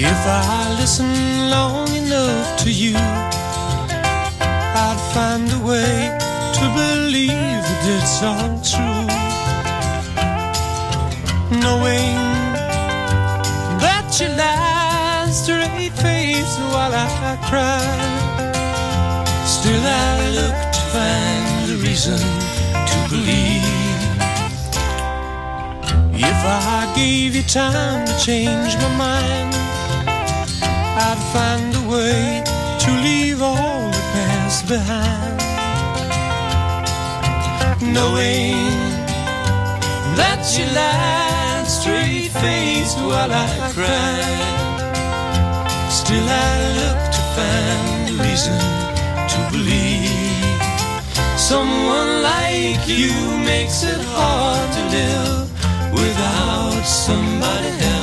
If I listen long enough to you, I'd find a way to believe that it's all true. Knowing that you lie straight face while I cry, still I look to find a reason to believe. If I gave you time to change my mind, I'd find a way to leave all the past behind. Knowing that you lied straight faced while I cried, still I look to find a reason to believe. Someone like you makes it hard to live without somebody else.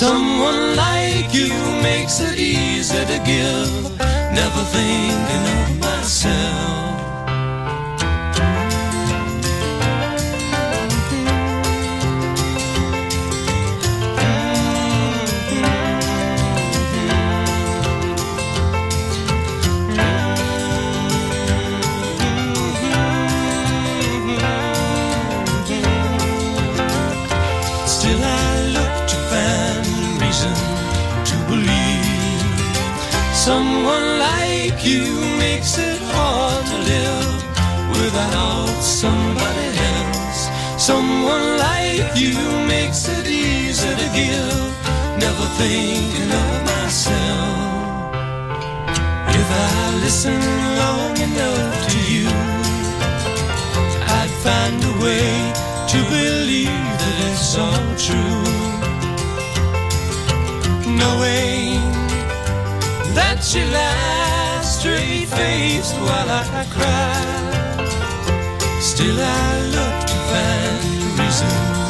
Someone like you makes it easy to give, never thinking of myself. Someone like you makes it easy to give Never thinking of myself If I listen long enough to you I'd find a way to believe that it's all true. Knowing that you lie straight faced while I cry. Still, I look to find a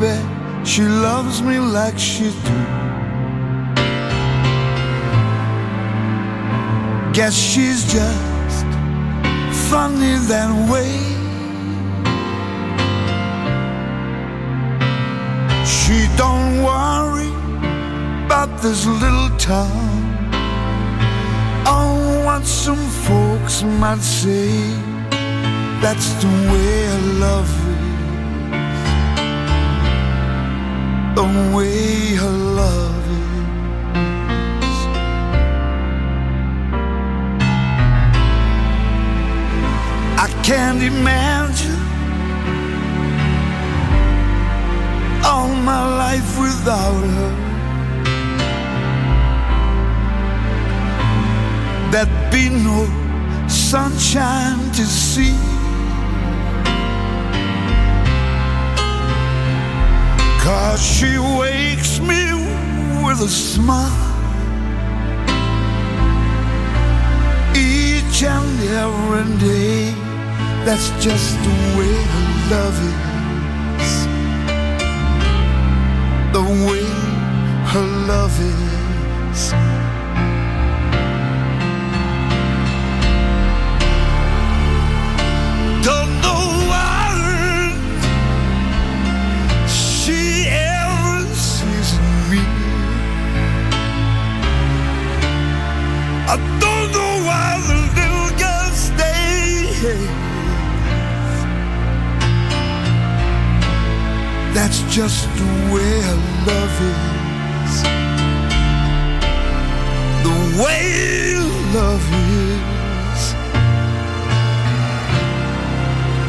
baby, she loves me like she do. Guess she's just funny that way. She don't worry about this little town. Oh, what some folks might say, that's the way I love you. the way her love is. I can't imagine all my life without her. There'd be no sunshine to see. Cause she wakes me with a smile. Each and every day That's just the way her love is. The way her love is. That's just the way love is. The way love is.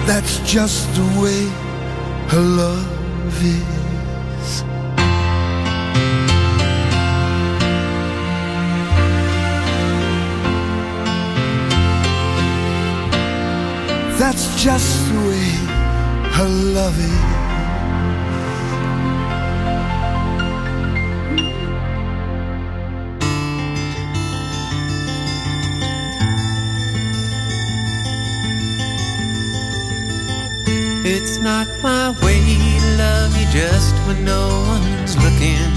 That's just the way her love is. That's just the way her love is. It's not my way to love you just when no one's looking.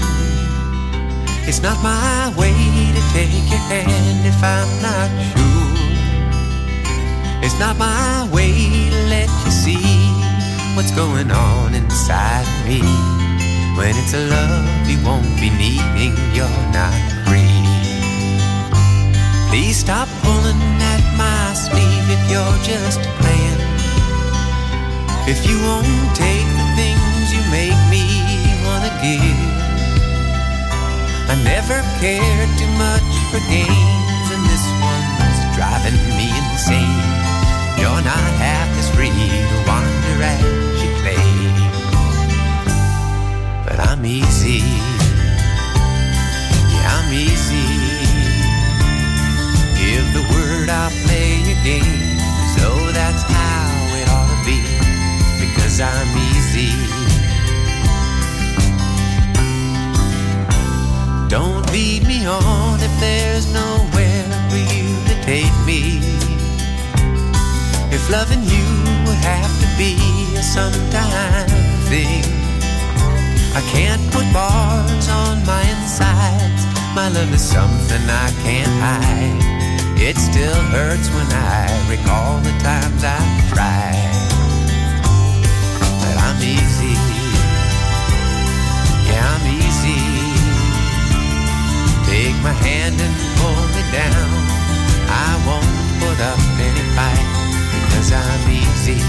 It's not my way to take your hand if I'm not sure. It's not my way to let you see what's going on inside me. When it's a love you won't be needing, you're not free. Please stop pulling at my sleeve if you're just playing. If you won't take the things you make me wanna give, I never cared too much for games, and this one's driving me insane. You're not half as free to wander as you claim, but I'm easy. Yeah, I'm easy. Give the word, I'll play your game. Because I'm easy. Don't lead me on if there's nowhere for you to take me. If loving you would have to be a sometime thing, I can't put bars on my insides. My love is something I can't hide. It still hurts when I recall the times I've tried. My hand and pull me down. I won't put up any fight because I'm easy.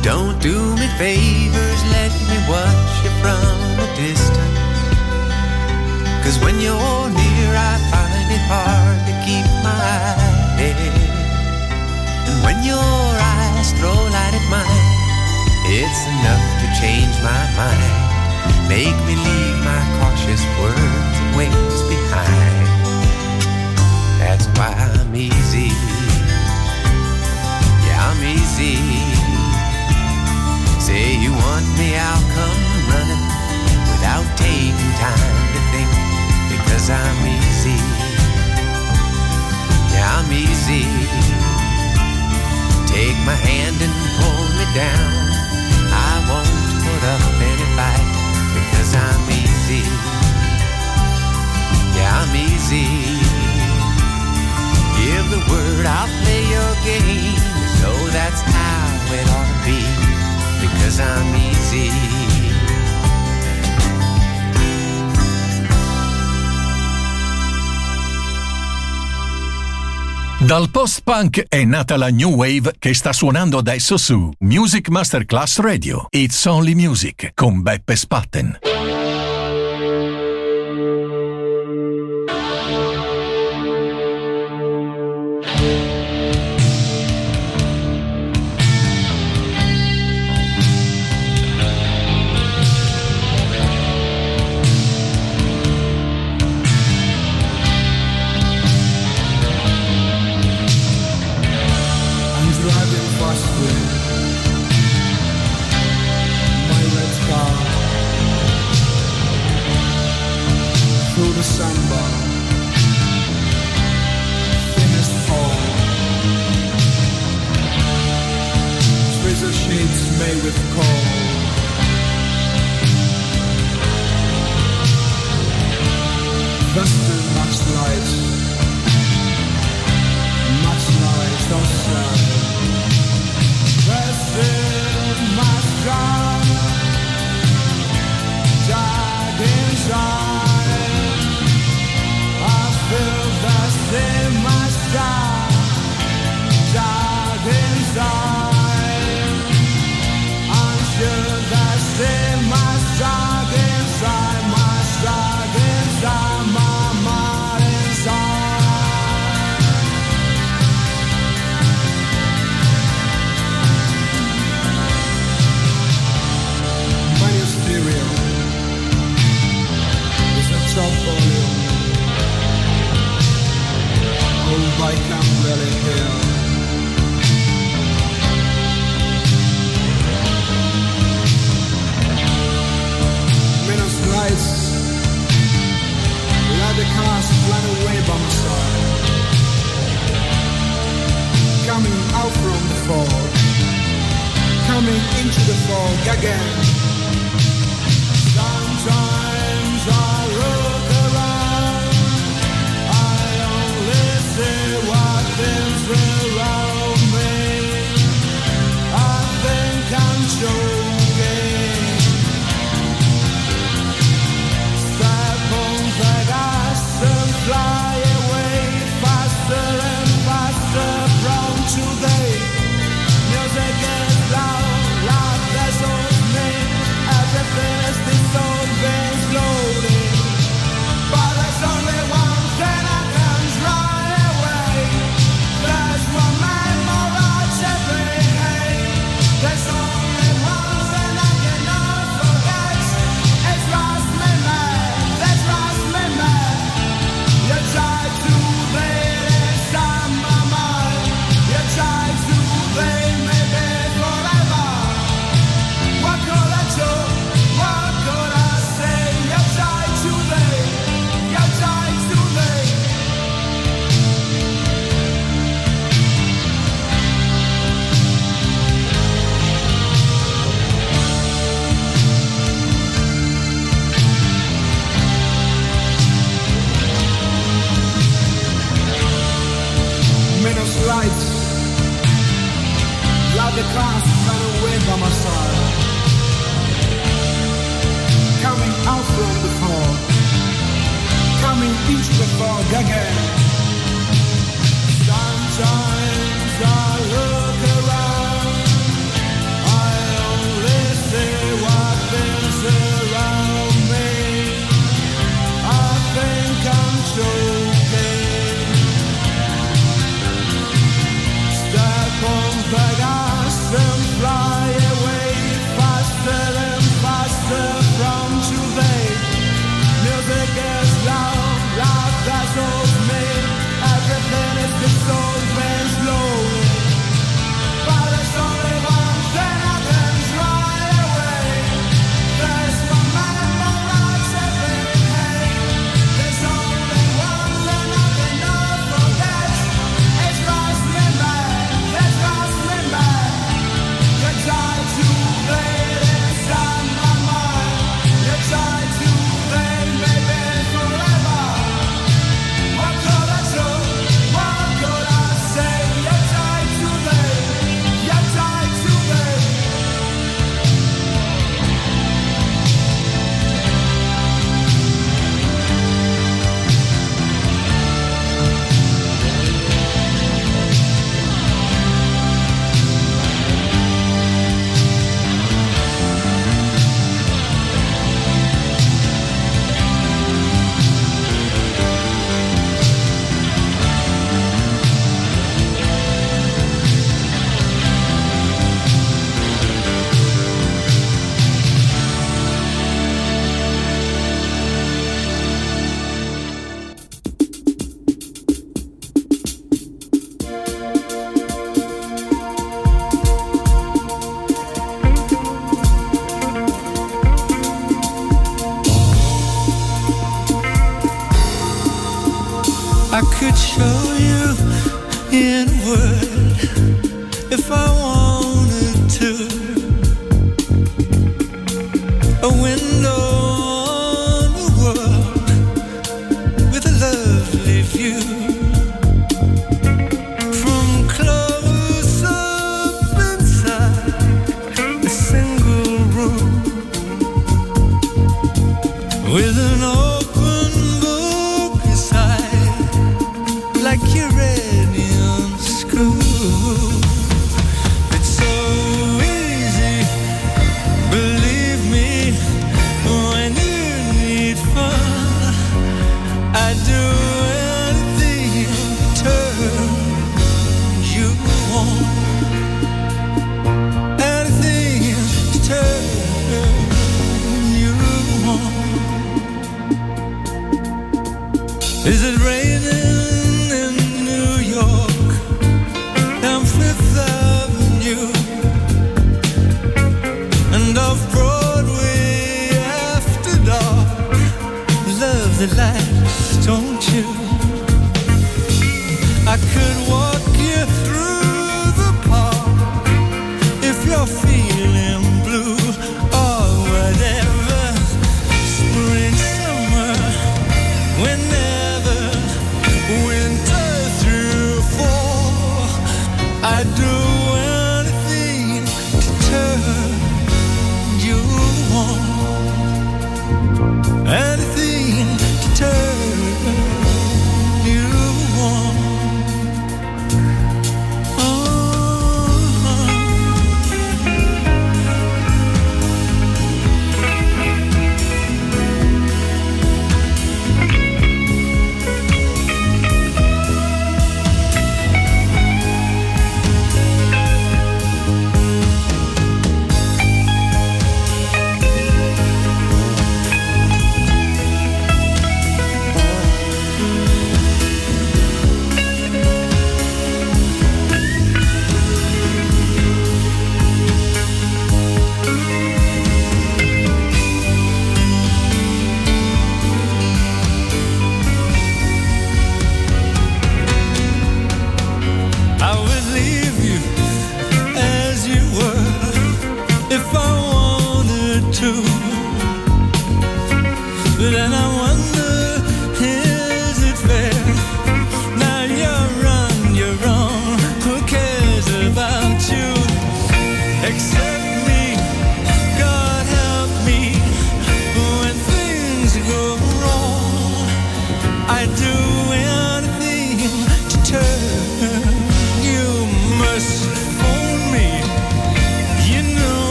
Don't do me favors, let me watch you from a distance. Cause when you're near, I find it hard to keep my head. And when your eyes throw light at mine, it's enough to change my mind. Make me leave my cautious words and ways behind. That's why I'm easy. Yeah, I'm easy. Say you want me, I'll come running without taking time to think because I'm easy. Yeah, I'm easy. Take my hand and pull me down. I won't put up any fight I'm. Yeah, I'm easy. Give the word, I'll play your game. So that's how it ought to be because I'm easy. Dal post-punk è nata la new wave che sta suonando adesso su Music Masterclass Radio. It's Only Music con Beppe Spatten. Fog, coming into the fog again. Sometimes I look if I wanted to.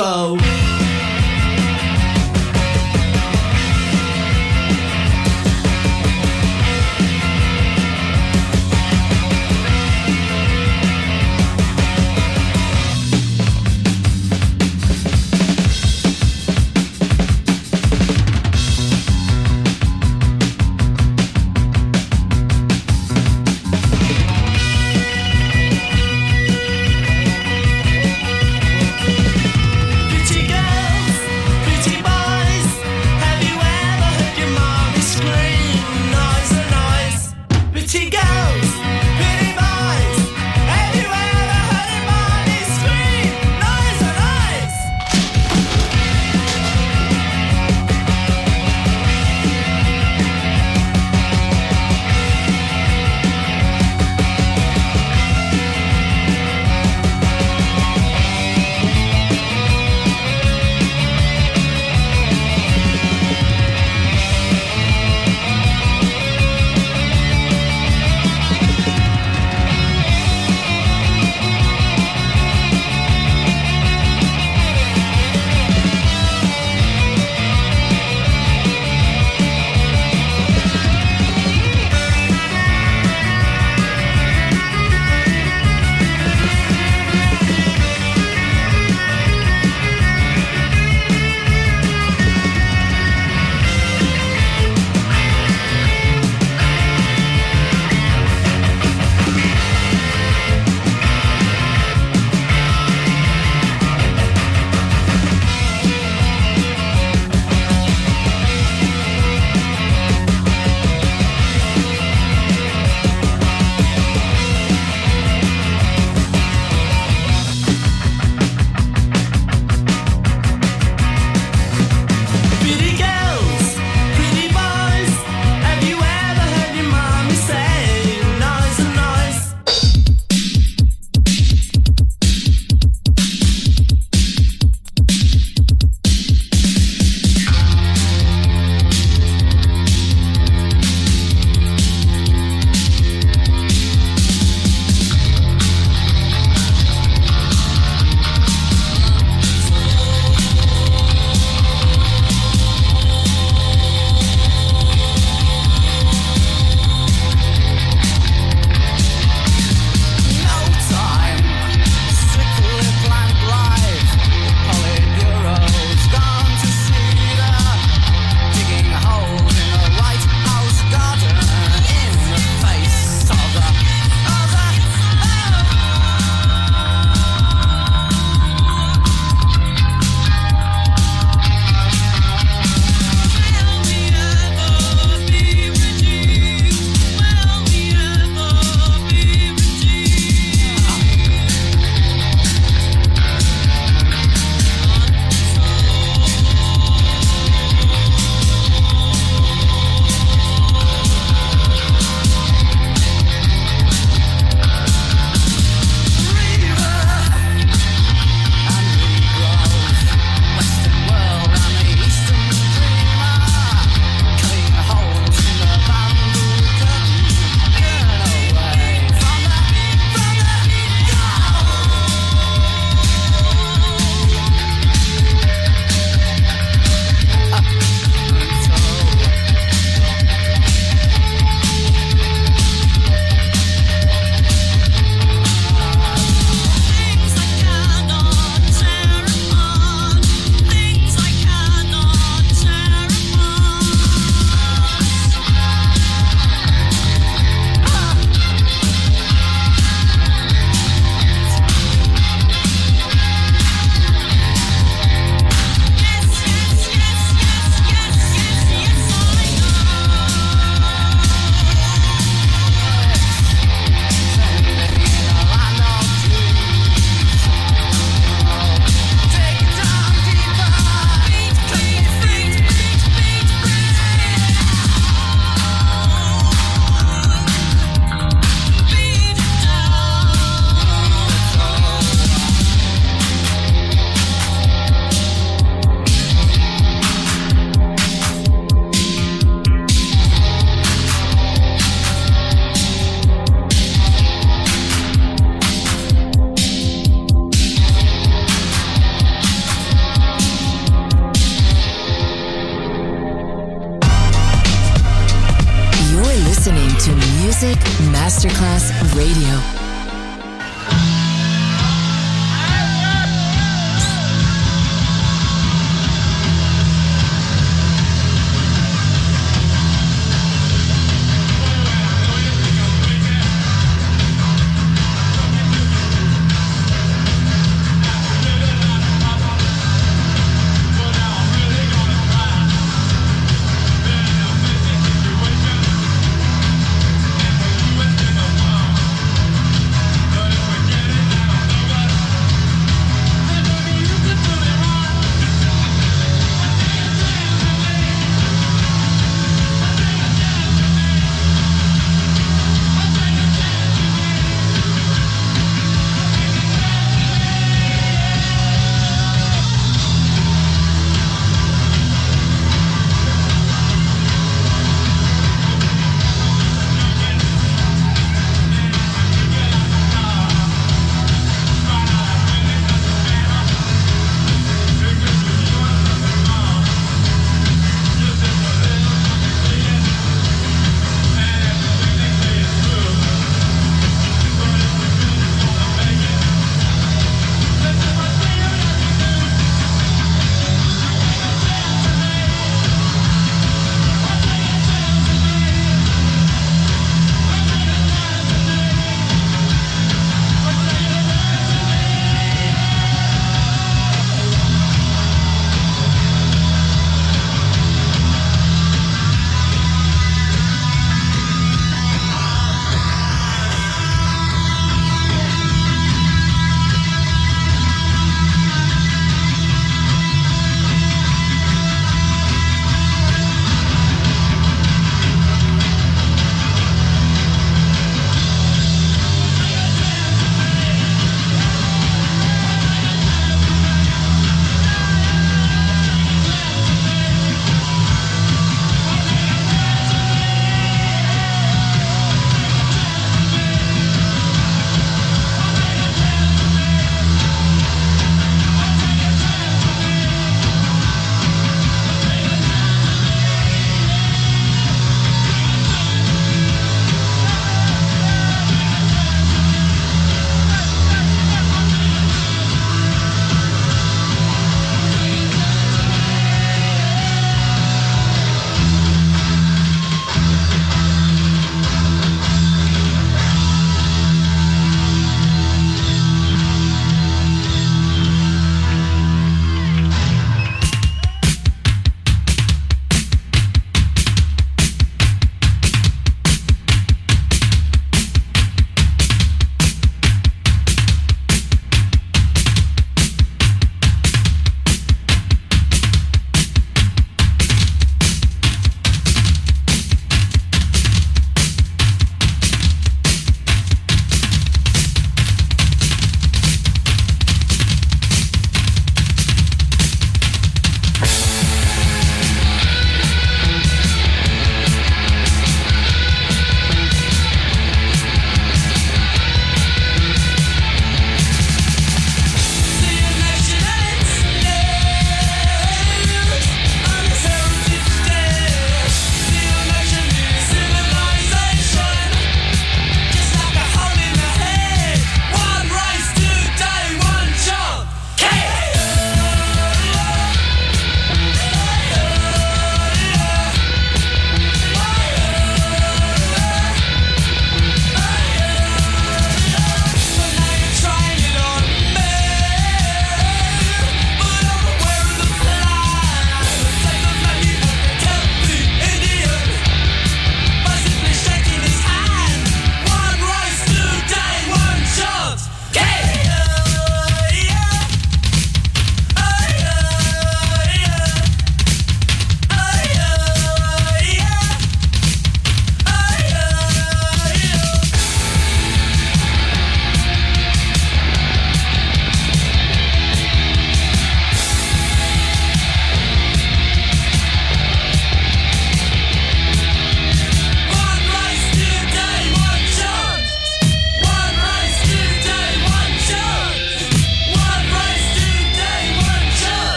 Go.